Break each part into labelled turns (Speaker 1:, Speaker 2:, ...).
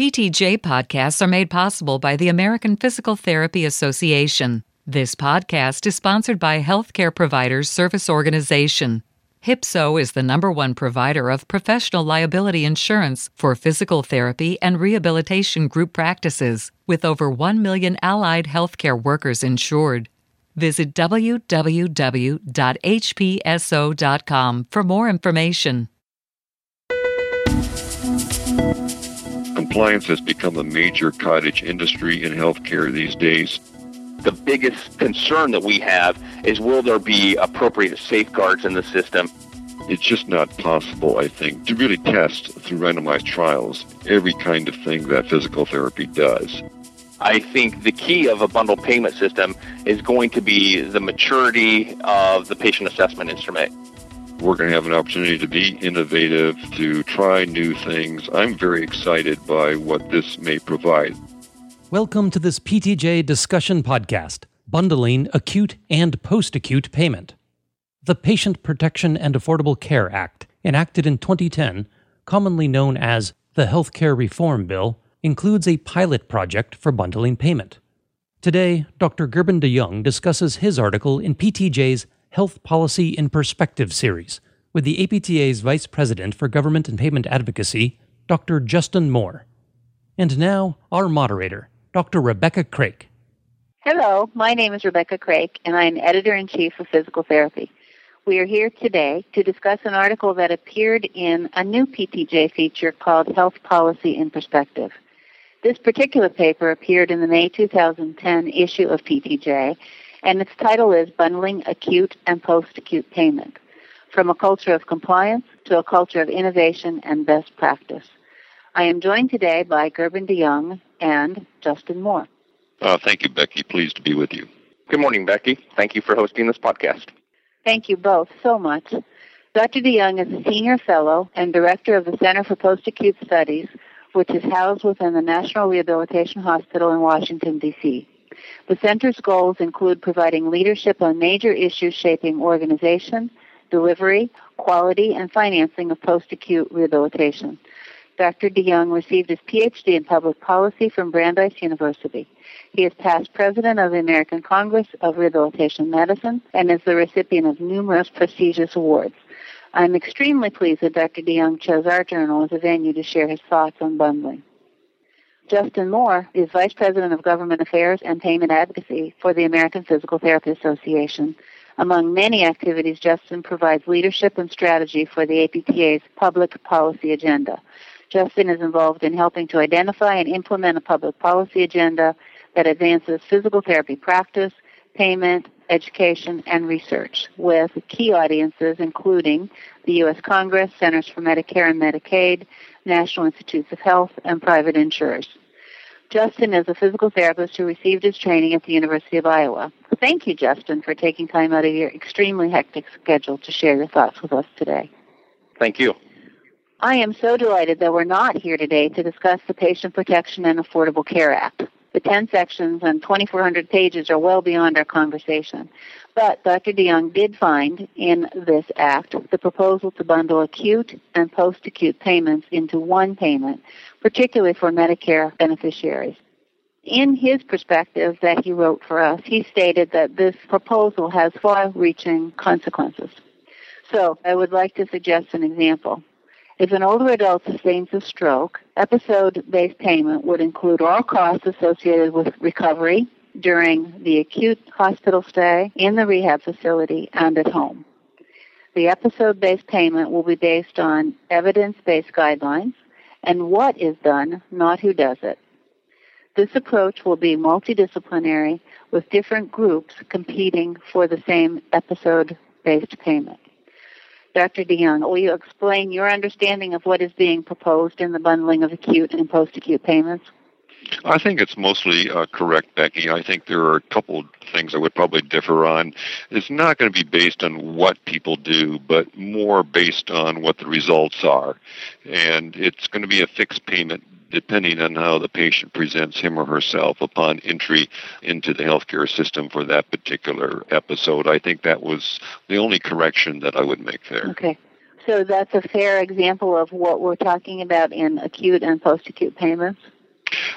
Speaker 1: PTJ podcasts are made possible by the American Physical Therapy Association. This podcast is sponsored by Healthcare Providers Service Organization. HIPSO is the number one provider of professional liability insurance for physical therapy and rehabilitation group practices, with over 1 million allied healthcare workers insured. Visit www.hpso.com for more information.
Speaker 2: Compliance has become a major cottage industry in healthcare these days.
Speaker 3: The biggest concern that we have is will there be appropriate safeguards in the system?
Speaker 2: It's just not possible, I think, to really test through randomized trials every kind of thing that physical therapy does.
Speaker 3: I think the key of a bundled payment system is going to be the maturity of the patient assessment instrument
Speaker 2: we're going to have an opportunity to be innovative, to try new things. I'm very excited by what this may provide.
Speaker 4: Welcome to this PTJ discussion podcast, bundling acute and post acute payment. The Patient Protection and Affordable Care Act, enacted in 2010, commonly known as the Healthcare Reform Bill, includes a pilot project for bundling payment. Today, Dr. Gerben de Jong discusses his article in PTJ's Health Policy in Perspective series with the APTA's Vice President for Government and Payment Advocacy, Dr. Justin Moore. And now, our moderator, Dr. Rebecca Craik.
Speaker 5: Hello, my name is Rebecca Craik, and I am editor in chief of Physical Therapy. We are here today to discuss an article that appeared in a new PTJ feature called Health Policy in Perspective. This particular paper appeared in the May 2010 issue of PTJ and its title is Bundling Acute and Post-Acute Payment, From a Culture of Compliance to a Culture of Innovation and Best Practice. I am joined today by Gerben de Jong and Justin Moore.
Speaker 2: Uh, thank you, Becky. Pleased to be with you.
Speaker 3: Good morning, Becky. Thank you for hosting this podcast.
Speaker 5: Thank you both so much. Dr. de Jong is a senior fellow and director of the Center for Post-Acute Studies, which is housed within the National Rehabilitation Hospital in Washington, D.C. The center's goals include providing leadership on major issues shaping organization, delivery, quality, and financing of post-acute rehabilitation. Dr. de Jong received his PhD in public policy from Brandeis University. He is past president of the American Congress of Rehabilitation Medicine and is the recipient of numerous prestigious awards. I'm extremely pleased that Dr. de Jong chose our journal as a venue to share his thoughts on bundling. Justin Moore is Vice President of Government Affairs and Payment Advocacy for the American Physical Therapy Association. Among many activities, Justin provides leadership and strategy for the APTA's public policy agenda. Justin is involved in helping to identify and implement a public policy agenda that advances physical therapy practice, payment, education, and research, with key audiences including the U.S. Congress, Centers for Medicare and Medicaid, National Institutes of Health, and private insurers. Justin is a physical therapist who received his training at the University of Iowa. Thank you, Justin, for taking time out of your extremely hectic schedule to share your thoughts with us today.
Speaker 3: Thank you.
Speaker 5: I am so delighted that we're not here today to discuss the Patient Protection and Affordable Care Act. The 10 sections and 2,400 pages are well beyond our conversation. But Dr. de Jong did find in this act the proposal to bundle acute and post-acute payments into one payment, particularly for Medicare beneficiaries. In his perspective that he wrote for us, he stated that this proposal has far-reaching consequences. So I would like to suggest an example. If an older adult sustains a stroke, episode-based payment would include all costs associated with recovery during the acute hospital stay, in the rehab facility, and at home. The episode-based payment will be based on evidence-based guidelines and what is done, not who does it. This approach will be multidisciplinary with different groups competing for the same episode-based payment. Dr. de Jong, will you explain your understanding of what is being proposed in the bundling of acute and post-acute payments?
Speaker 2: I think it's mostly uh, correct, Becky. I think there are a couple things I would probably differ on. It's not going to be based on what people do, but more based on what the results are. And it's going to be a fixed payment depending on how the patient presents him or herself upon entry into the healthcare system for that particular episode. I think that was the only correction that I would make there.
Speaker 5: Okay. So that's a fair example of what we're talking about in acute and post acute payments?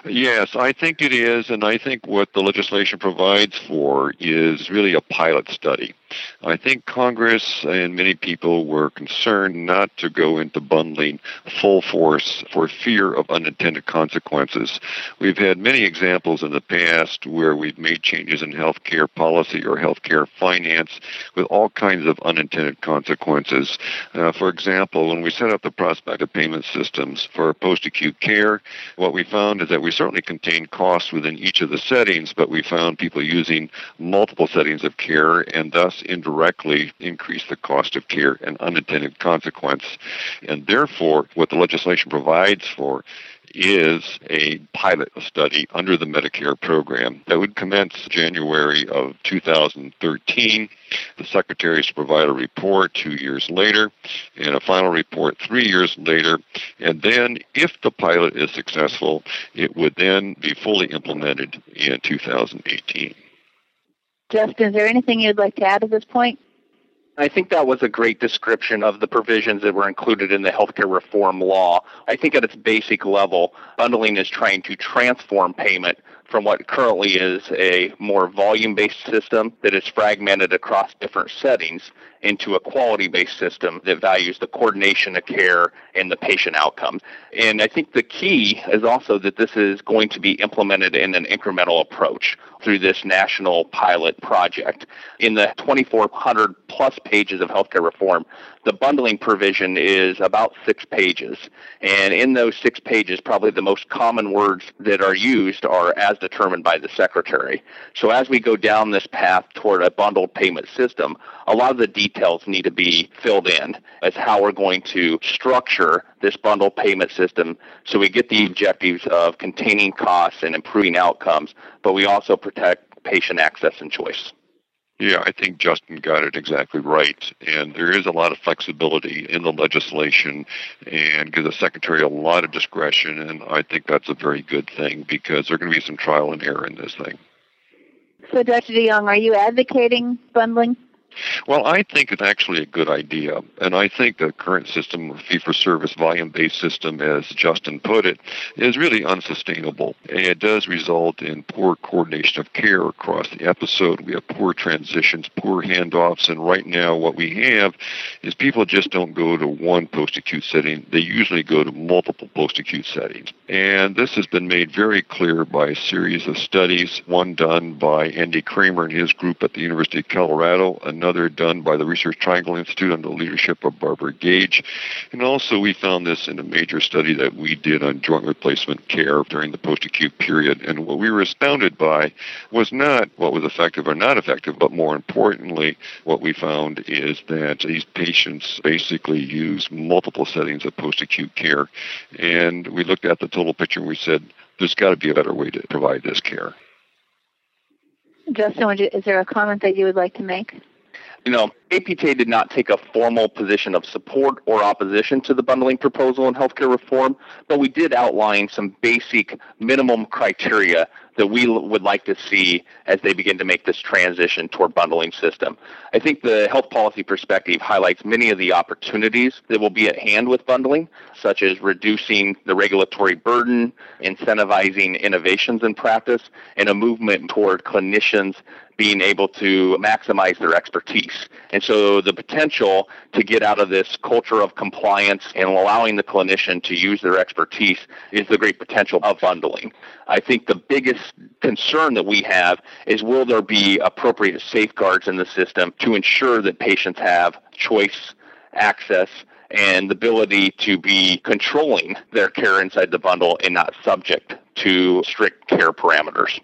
Speaker 2: Yes, I think it is, and I think what the legislation provides for is really a pilot study. I think Congress and many people were concerned not to go into bundling full force for fear of unintended consequences. We've had many examples in the past where we've made changes in healthcare policy or healthcare finance with all kinds of unintended consequences. Uh, for example, when we set up the prospective payment systems for post acute care, what we found is that we certainly contained costs within each of the settings, but we found people using multiple settings of care and thus indirectly increase the cost of care and unintended consequence. And therefore, what the legislation provides for is a pilot study under the Medicare program that would commence January of 2013. The Secretary is to provide a report two years later and a final report three years later. And then, if the pilot is successful, it would then be fully implemented in 2018.
Speaker 5: Justin, is there anything you'd like to add at this point?
Speaker 3: I think that was a great description of the provisions that were included in the healthcare reform law. I think at its basic level, bundling is trying to transform payment from what currently is a more volume based system that is fragmented across different settings into a quality based system that values the coordination of care and the patient outcomes. And I think the key is also that this is going to be implemented in an incremental approach through this national pilot project. In the 2,400 plus pages of healthcare reform, the bundling provision is about six pages. And in those six pages, probably the most common words that are used are as determined by the secretary. So as we go down this path toward a bundled payment system, a lot of the details need to be filled in as how we're going to structure this bundled payment system so we get the objectives of containing costs and improving outcomes, but we also protect patient access and choice.
Speaker 2: Yeah, I think Justin got it exactly right. And there is a lot of flexibility in the legislation and gives the Secretary a lot of discretion. And I think that's a very good thing because there are going to be some trial and error in this thing.
Speaker 5: So, Dr. de Jong, are you advocating bundling?
Speaker 2: Well, I think it's actually a good idea. And I think the current system, of fee for service, volume based system, as Justin put it, is really unsustainable. And it does result in poor coordination of care across the episode. We have poor transitions, poor handoffs. And right now, what we have is people just don't go to one post acute setting, they usually go to multiple post acute settings. And this has been made very clear by a series of studies, one done by Andy Kramer and his group at the University of Colorado, another done by the Research Triangle Institute under the leadership of Barbara Gage. And also, we found this in a major study that we did on joint replacement care during the post acute period. And what we were astounded by was not what was effective or not effective, but more importantly, what we found is that these patients basically use multiple settings of post acute care. And we looked at the total picture and we said, there's got to be a better way to provide this care.
Speaker 5: Justin, is there a comment that you would like to make?
Speaker 3: You know, APTA did not take a formal position of support or opposition to the bundling proposal in healthcare reform, but we did outline some basic minimum criteria that we would like to see as they begin to make this transition toward bundling system. I think the health policy perspective highlights many of the opportunities that will be at hand with bundling, such as reducing the regulatory burden, incentivizing innovations in practice, and a movement toward clinicians being able to maximize their expertise. And so the potential to get out of this culture of compliance and allowing the clinician to use their expertise is the great potential of bundling. I think the biggest concern that we have is will there be appropriate safeguards in the system to ensure that patients have choice, access, and the ability to be controlling their care inside the bundle and not subject to strict care parameters.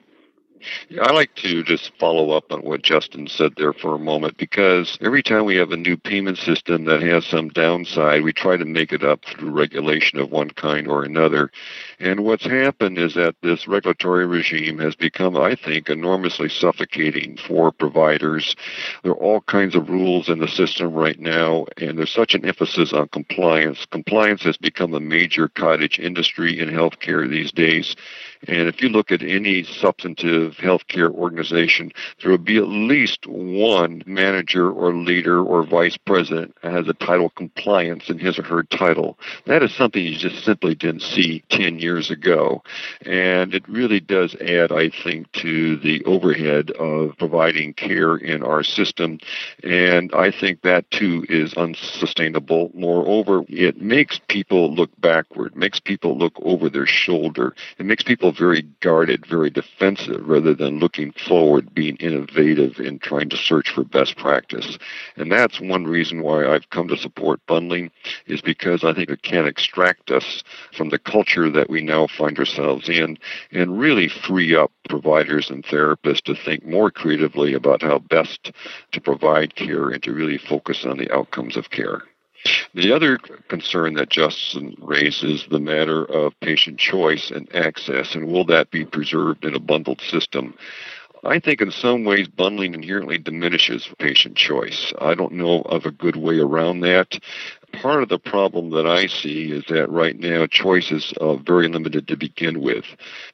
Speaker 2: I like to just follow up on what Justin said there for a moment because every time we have a new payment system that has some downside, we try to make it up through regulation of one kind or another. And what's happened is that this regulatory regime has become, I think, enormously suffocating for providers. There are all kinds of rules in the system right now, and there's such an emphasis on compliance. Compliance has become a major cottage industry in healthcare these days. And if you look at any substantive healthcare organization, there will be at least one manager or leader or vice president has a title compliance in his or her title. That is something you just simply didn't see 10 years ago. And it really does add, I think, to the overhead of providing care in our system. And I think that too is unsustainable. Moreover, it makes people look backward, makes people look over their shoulder. It makes people very guarded, very defensive rather than looking forward, being innovative in trying to search for best practice. And that's one reason why I've come to support bundling is because I think it can extract us from the culture that we now find ourselves in and really free up providers and therapists to think more creatively about how best to provide care and to really focus on the outcomes of care. The other concern that Justin raises the matter of patient choice and access, and will that be preserved in a bundled system? I think in some ways bundling inherently diminishes patient choice. I don't know of a good way around that part of the problem that I see is that right now choices are very limited to begin with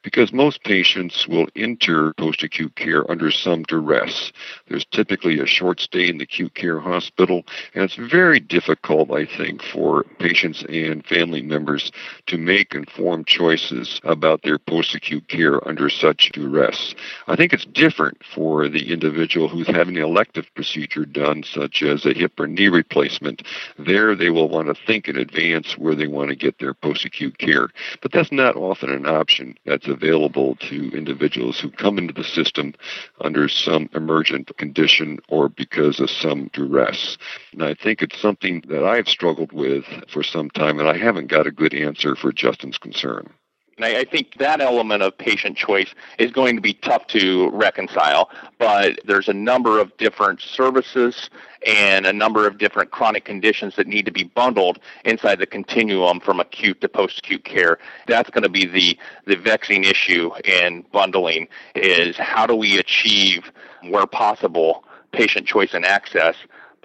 Speaker 2: because most patients will enter post acute care under some duress. There's typically a short stay in the acute care hospital, and it's very difficult, I think, for patients and family members to make informed choices about their post acute care under such duress. I think it's different for the individual who's having an elective procedure done, such as a hip or knee replacement. There, they will want to think in advance where they want to get their post acute care. But that's not often an option that's available to individuals who come into the system under some emergent condition or because of some duress. And I think it's something that I've struggled with for some time, and I haven't got a good answer for Justin's concern.
Speaker 3: And I, I think that element of patient choice is going to be tough to reconcile. But there's a number of different services and a number of different chronic conditions that need to be bundled inside the continuum from acute to post-acute care. That's going to be the, the vexing issue in bundling is how do we achieve, where possible, patient choice and access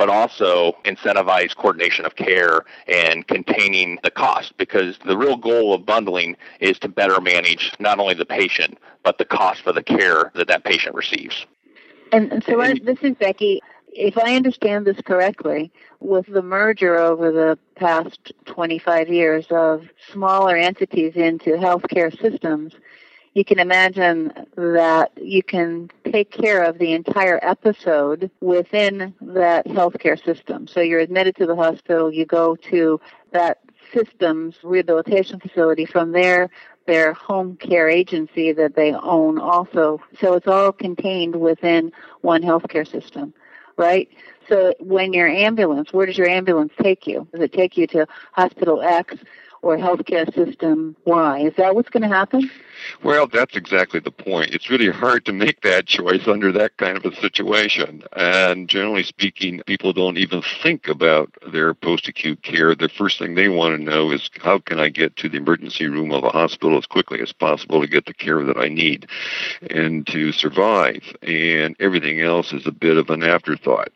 Speaker 3: but also incentivize coordination of care and containing the cost because the real goal of bundling is to better manage not only the patient but the cost for the care that that patient receives.
Speaker 5: And, and so I, this is Becky. If I understand this correctly, with the merger over the past 25 years of smaller entities into healthcare systems, you can imagine that you can take care of the entire episode within that healthcare system. So you're admitted to the hospital, you go to that system's rehabilitation facility. From there, their home care agency that they own also. So it's all contained within one healthcare system, right? So when your ambulance, where does your ambulance take you? Does it take you to hospital X? Or healthcare system Y. Is that what's going to happen?
Speaker 2: Well, that's exactly the point. It's really hard to make that choice under that kind of a situation. And generally speaking, people don't even think about their post acute care. The first thing they want to know is how can I get to the emergency room of a hospital as quickly as possible to get the care that I need and to survive. And everything else is a bit of an afterthought.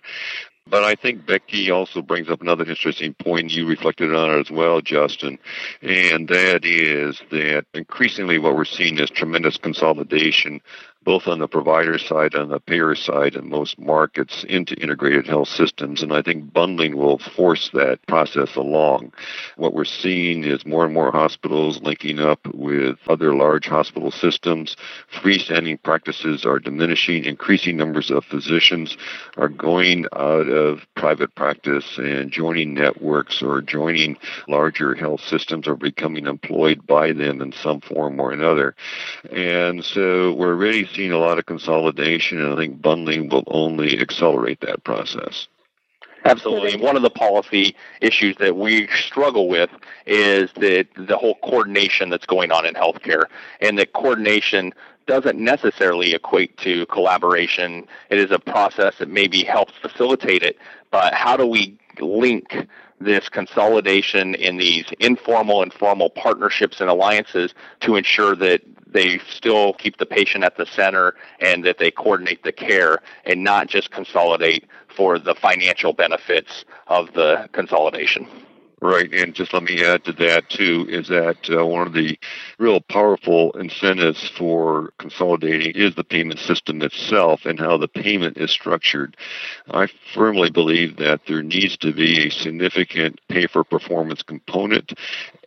Speaker 2: But I think Becky also brings up another interesting point. You reflected on it as well, Justin, and that is that increasingly what we're seeing is tremendous consolidation both on the provider side and the payer side in most markets into integrated health systems. And I think bundling will force that process along. What we're seeing is more and more hospitals linking up with other large hospital systems. Freestanding practices are diminishing. Increasing numbers of physicians are going out of private practice and joining networks or joining larger health systems or becoming employed by them in some form or another. And so we're ready seen a lot of consolidation, and I think bundling will only accelerate that process.
Speaker 3: Absolutely. One of the policy issues that we struggle with is that the whole coordination that's going on in healthcare, and that coordination doesn't necessarily equate to collaboration. It is a process that maybe helps facilitate it, but how do we link this consolidation in these informal and formal partnerships and alliances to ensure that they still keep the patient at the center and that they coordinate the care and not just consolidate for the financial benefits of the consolidation.
Speaker 2: Right, and just let me add to that too is that uh, one of the real powerful incentives for consolidating is the payment system itself and how the payment is structured. I firmly believe that there needs to be a significant pay for performance component,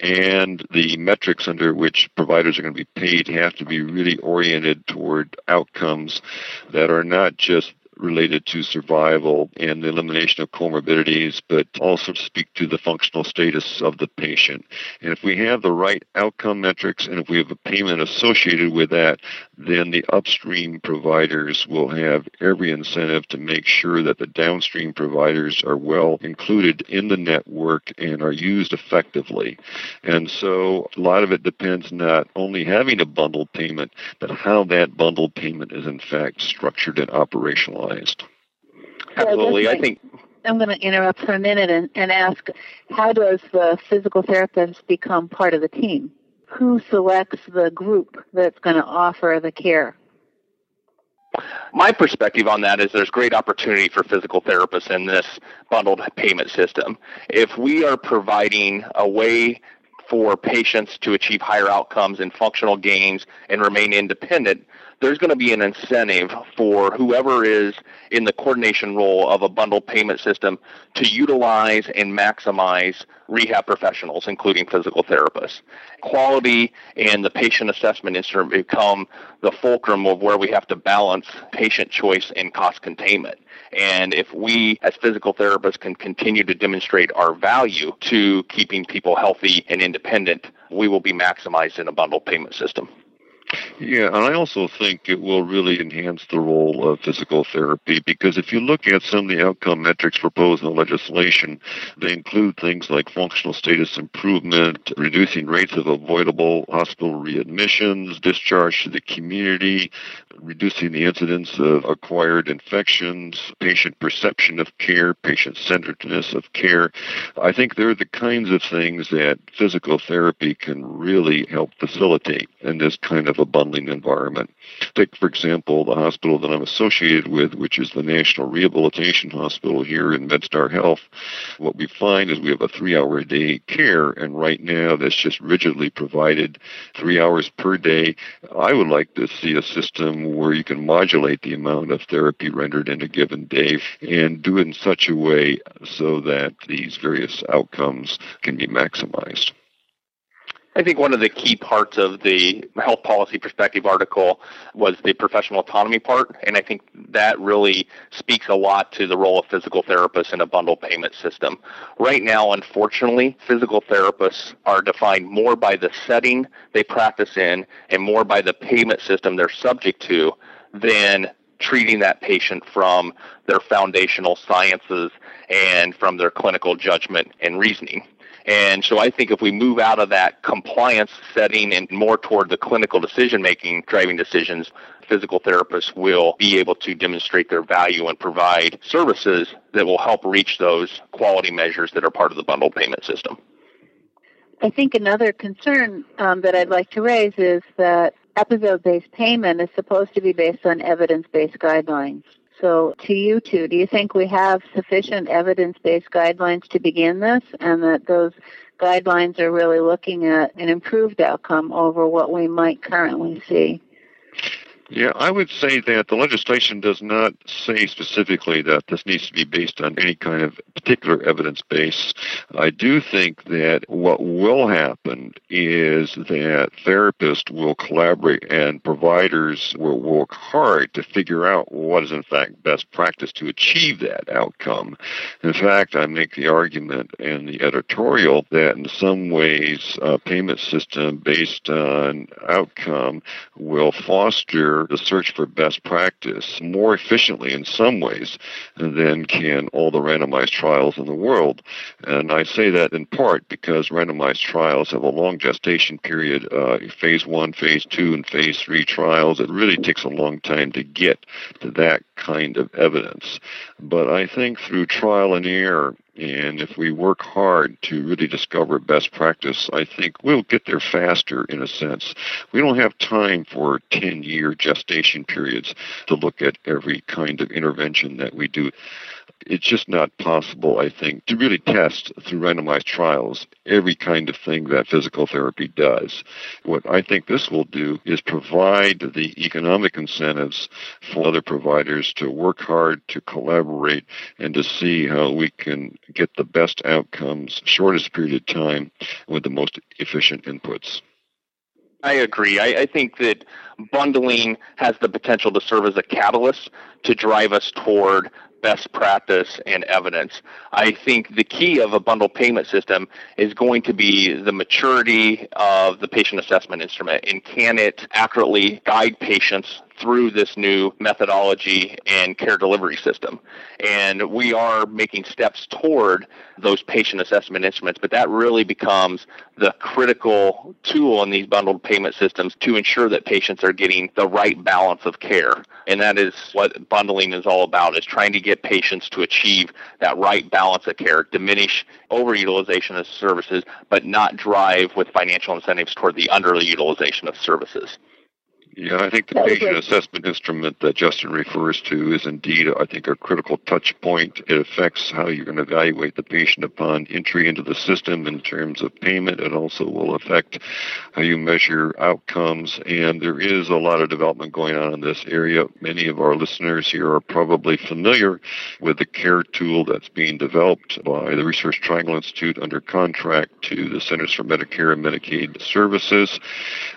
Speaker 2: and the metrics under which providers are going to be paid have to be really oriented toward outcomes that are not just related to survival and the elimination of comorbidities, but also speak to the functional status of the patient. And if we have the right outcome metrics and if we have a payment associated with that, then the upstream providers will have every incentive to make sure that the downstream providers are well included in the network and are used effectively. And so a lot of it depends not only having a bundled payment, but how that bundled payment is in fact structured and operationalized.
Speaker 3: Absolutely. I think
Speaker 5: I'm going to interrupt for a minute and, and ask how does the physical therapist become part of the team? who selects the group that's going to offer the care?
Speaker 3: My perspective on that is there's great opportunity for physical therapists in this bundled payment system. If we are providing a way for patients to achieve higher outcomes and functional gains and remain independent, there's going to be an incentive for whoever is in the coordination role of a bundled payment system to utilize and maximize rehab professionals, including physical therapists. Quality and the patient assessment instrument become the fulcrum of where we have to balance patient choice and cost containment. And if we, as physical therapists, can continue to demonstrate our value to keeping people healthy and independent, we will be maximized in a bundled payment system.
Speaker 2: Yeah, and I also think it will really enhance the role of physical therapy because if you look at some of the outcome metrics proposed in the legislation, they include things like functional status improvement, reducing rates of avoidable hospital readmissions, discharge to the community, reducing the incidence of acquired infections, patient perception of care, patient centeredness of care. I think they're the kinds of things that physical therapy can really help facilitate in this kind of a bundling environment. Take, for example, the hospital that I'm associated with, which is the National Rehabilitation Hospital here in MedStar Health. What we find is we have a three hour a day care, and right now that's just rigidly provided three hours per day. I would like to see a system where you can modulate the amount of therapy rendered in a given day and do it in such a way so that these various outcomes can be maximized.
Speaker 3: I think one of the key parts of the health policy perspective article was the professional autonomy part, and I think that really speaks a lot to the role of physical therapists in a bundle payment system. Right now, unfortunately, physical therapists are defined more by the setting they practice in and more by the payment system they're subject to than treating that patient from their foundational sciences and from their clinical judgment and reasoning. And so I think if we move out of that compliance setting and more toward the clinical decision making, driving decisions, physical therapists will be able to demonstrate their value and provide services that will help reach those quality measures that are part of the bundled payment system.
Speaker 5: I think another concern um, that I'd like to raise is that episode based payment is supposed to be based on evidence based guidelines. So, to you two, do you think we have sufficient evidence based guidelines to begin this and that those guidelines are really looking at an improved outcome over what we might currently see?
Speaker 2: Yeah, I would say that the legislation does not say specifically that this needs to be based on any kind of particular evidence base. I do think that what will happen is that therapists will collaborate and providers will work hard to figure out what is in fact best practice to achieve that outcome. In fact, I make the argument in the editorial that in some ways a payment system based on outcome will foster the search for best practice more efficiently in some ways than can all the randomized trials in the world. And I say that in part because randomized trials have a long gestation period, uh, phase one, phase two, and phase three trials. It really takes a long time to get to that kind of evidence. But I think through trial and error, and if we work hard to really discover best practice, I think we'll get there faster in a sense. We don't have time for 10 year gestation periods to look at every kind of intervention that we do. It's just not possible, I think, to really test through randomized trials every kind of thing that physical therapy does. What I think this will do is provide the economic incentives for other providers to work hard, to collaborate, and to see how we can get the best outcomes, shortest period of time, with the most efficient inputs.
Speaker 3: I agree. I, I, think that bundling has the potential to serve as a catalyst to drive us toward best practice and evidence. I think the key of a bundle payment system is going to be the maturity of the patient assessment instrument and can it accurately guide patients through this new methodology and care delivery system. And we are making steps toward those patient assessment instruments, but that really becomes the critical tool in these bundled payment systems to ensure that patients are getting the right balance of care. And that is what bundling is all about, is trying to get patients to achieve that right balance of care, diminish overutilization of services, but not drive with financial incentives toward the underutilization of services.
Speaker 2: Yeah, I think the patient assessment instrument that Justin refers to is indeed, I think, a critical touch point. It affects how you're going to evaluate the patient upon entry into the system in terms of payment. It also will affect how you measure outcomes. And there is a lot of development going on in this area. Many of our listeners here are probably familiar with the CARE tool that's being developed by the Research Triangle Institute under contract to the Centers for Medicare and Medicaid Services.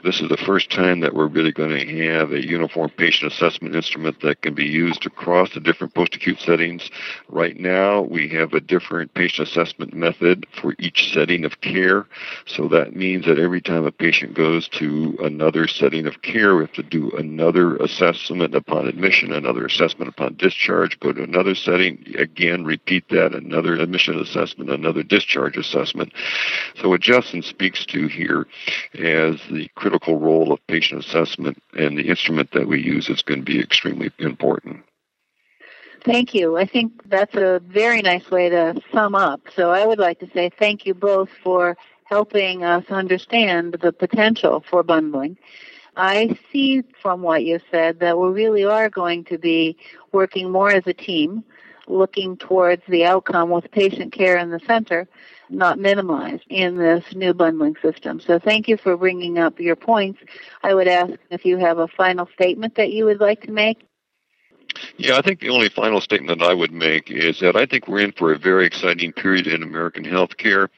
Speaker 2: This is the first time that we're really going going to have a uniform patient assessment instrument that can be used across the different post-acute settings. Right now, we have a different patient assessment method for each setting of care. So that means that every time a patient goes to another setting of care, we have to do another assessment upon admission, another assessment upon discharge, go to another setting, again, repeat that, another admission assessment, another discharge assessment. So what Justin speaks to here as the critical role of patient assessment and the instrument that we use is going to be extremely important.
Speaker 5: Thank you. I think that's a very nice way to sum up. So I would like to say thank you both for helping us understand the potential for bundling. I see from what you said that we really are going to be working more as a team, looking towards the outcome with patient care in the center not minimized in this new bundling system. So thank you for bringing up your points. I would ask if you have a final statement that you would like to make.
Speaker 2: Yeah, I think the only final statement I would make is that I think we're in for a very exciting period in American healthcare.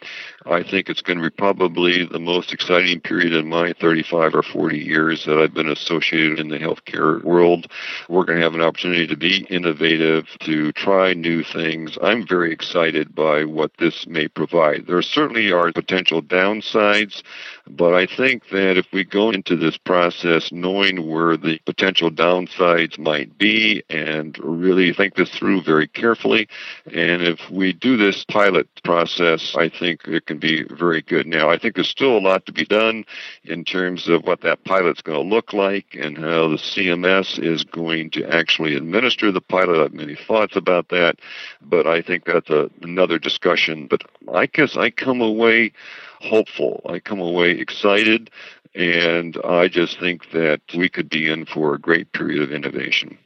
Speaker 2: I think it's going to be probably the most exciting period in my 35 or 40 years that I've been associated in the healthcare world. We're going to have an opportunity to be innovative, to try new things. I'm very excited by what this may provide. There certainly are potential downsides, but I think that if we go into this process knowing where the potential downsides might be and really think this through very carefully, and if we do this pilot process, I think it can be very good. Now, I think there's still a lot to be done in terms of what that pilot's going to look like and how the CMS is going to actually administer the pilot. I have many thoughts about that, but I think that's a, another discussion. But I guess I come away hopeful. I come away excited, and I just think that we could be in for a great period of innovation.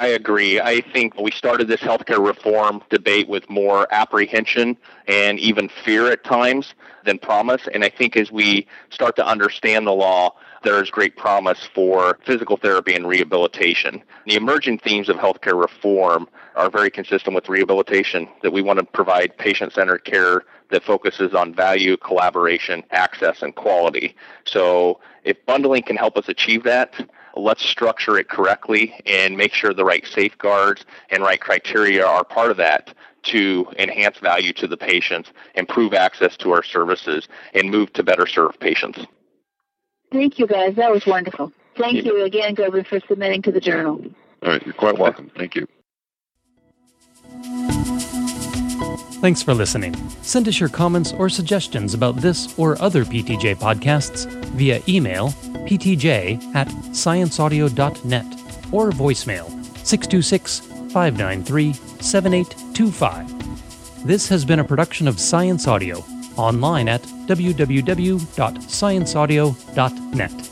Speaker 3: I agree. I think we started this healthcare reform debate with more apprehension and even fear at times than promise. And I think as we start to understand the law, there's great promise for physical therapy and rehabilitation. The emerging themes of healthcare reform are very consistent with rehabilitation, that we want to provide patient centered care that focuses on value, collaboration, access, and quality. So if bundling can help us achieve that, let's structure it correctly and make sure the right safeguards and right criteria are part of that to enhance value to the patients, improve access to our services, and move to better serve patients.
Speaker 5: Thank you, guys. That was wonderful. Thank you again, Gregory, for submitting to the journal.
Speaker 2: All right, you're quite welcome. Thank you.
Speaker 4: Thanks for listening. Send us your comments or suggestions about this or other PTJ podcasts via email ptj at scienceaudio.net or voicemail 626 593 7825. This has been a production of Science Audio, online at www.scienceaudio.net.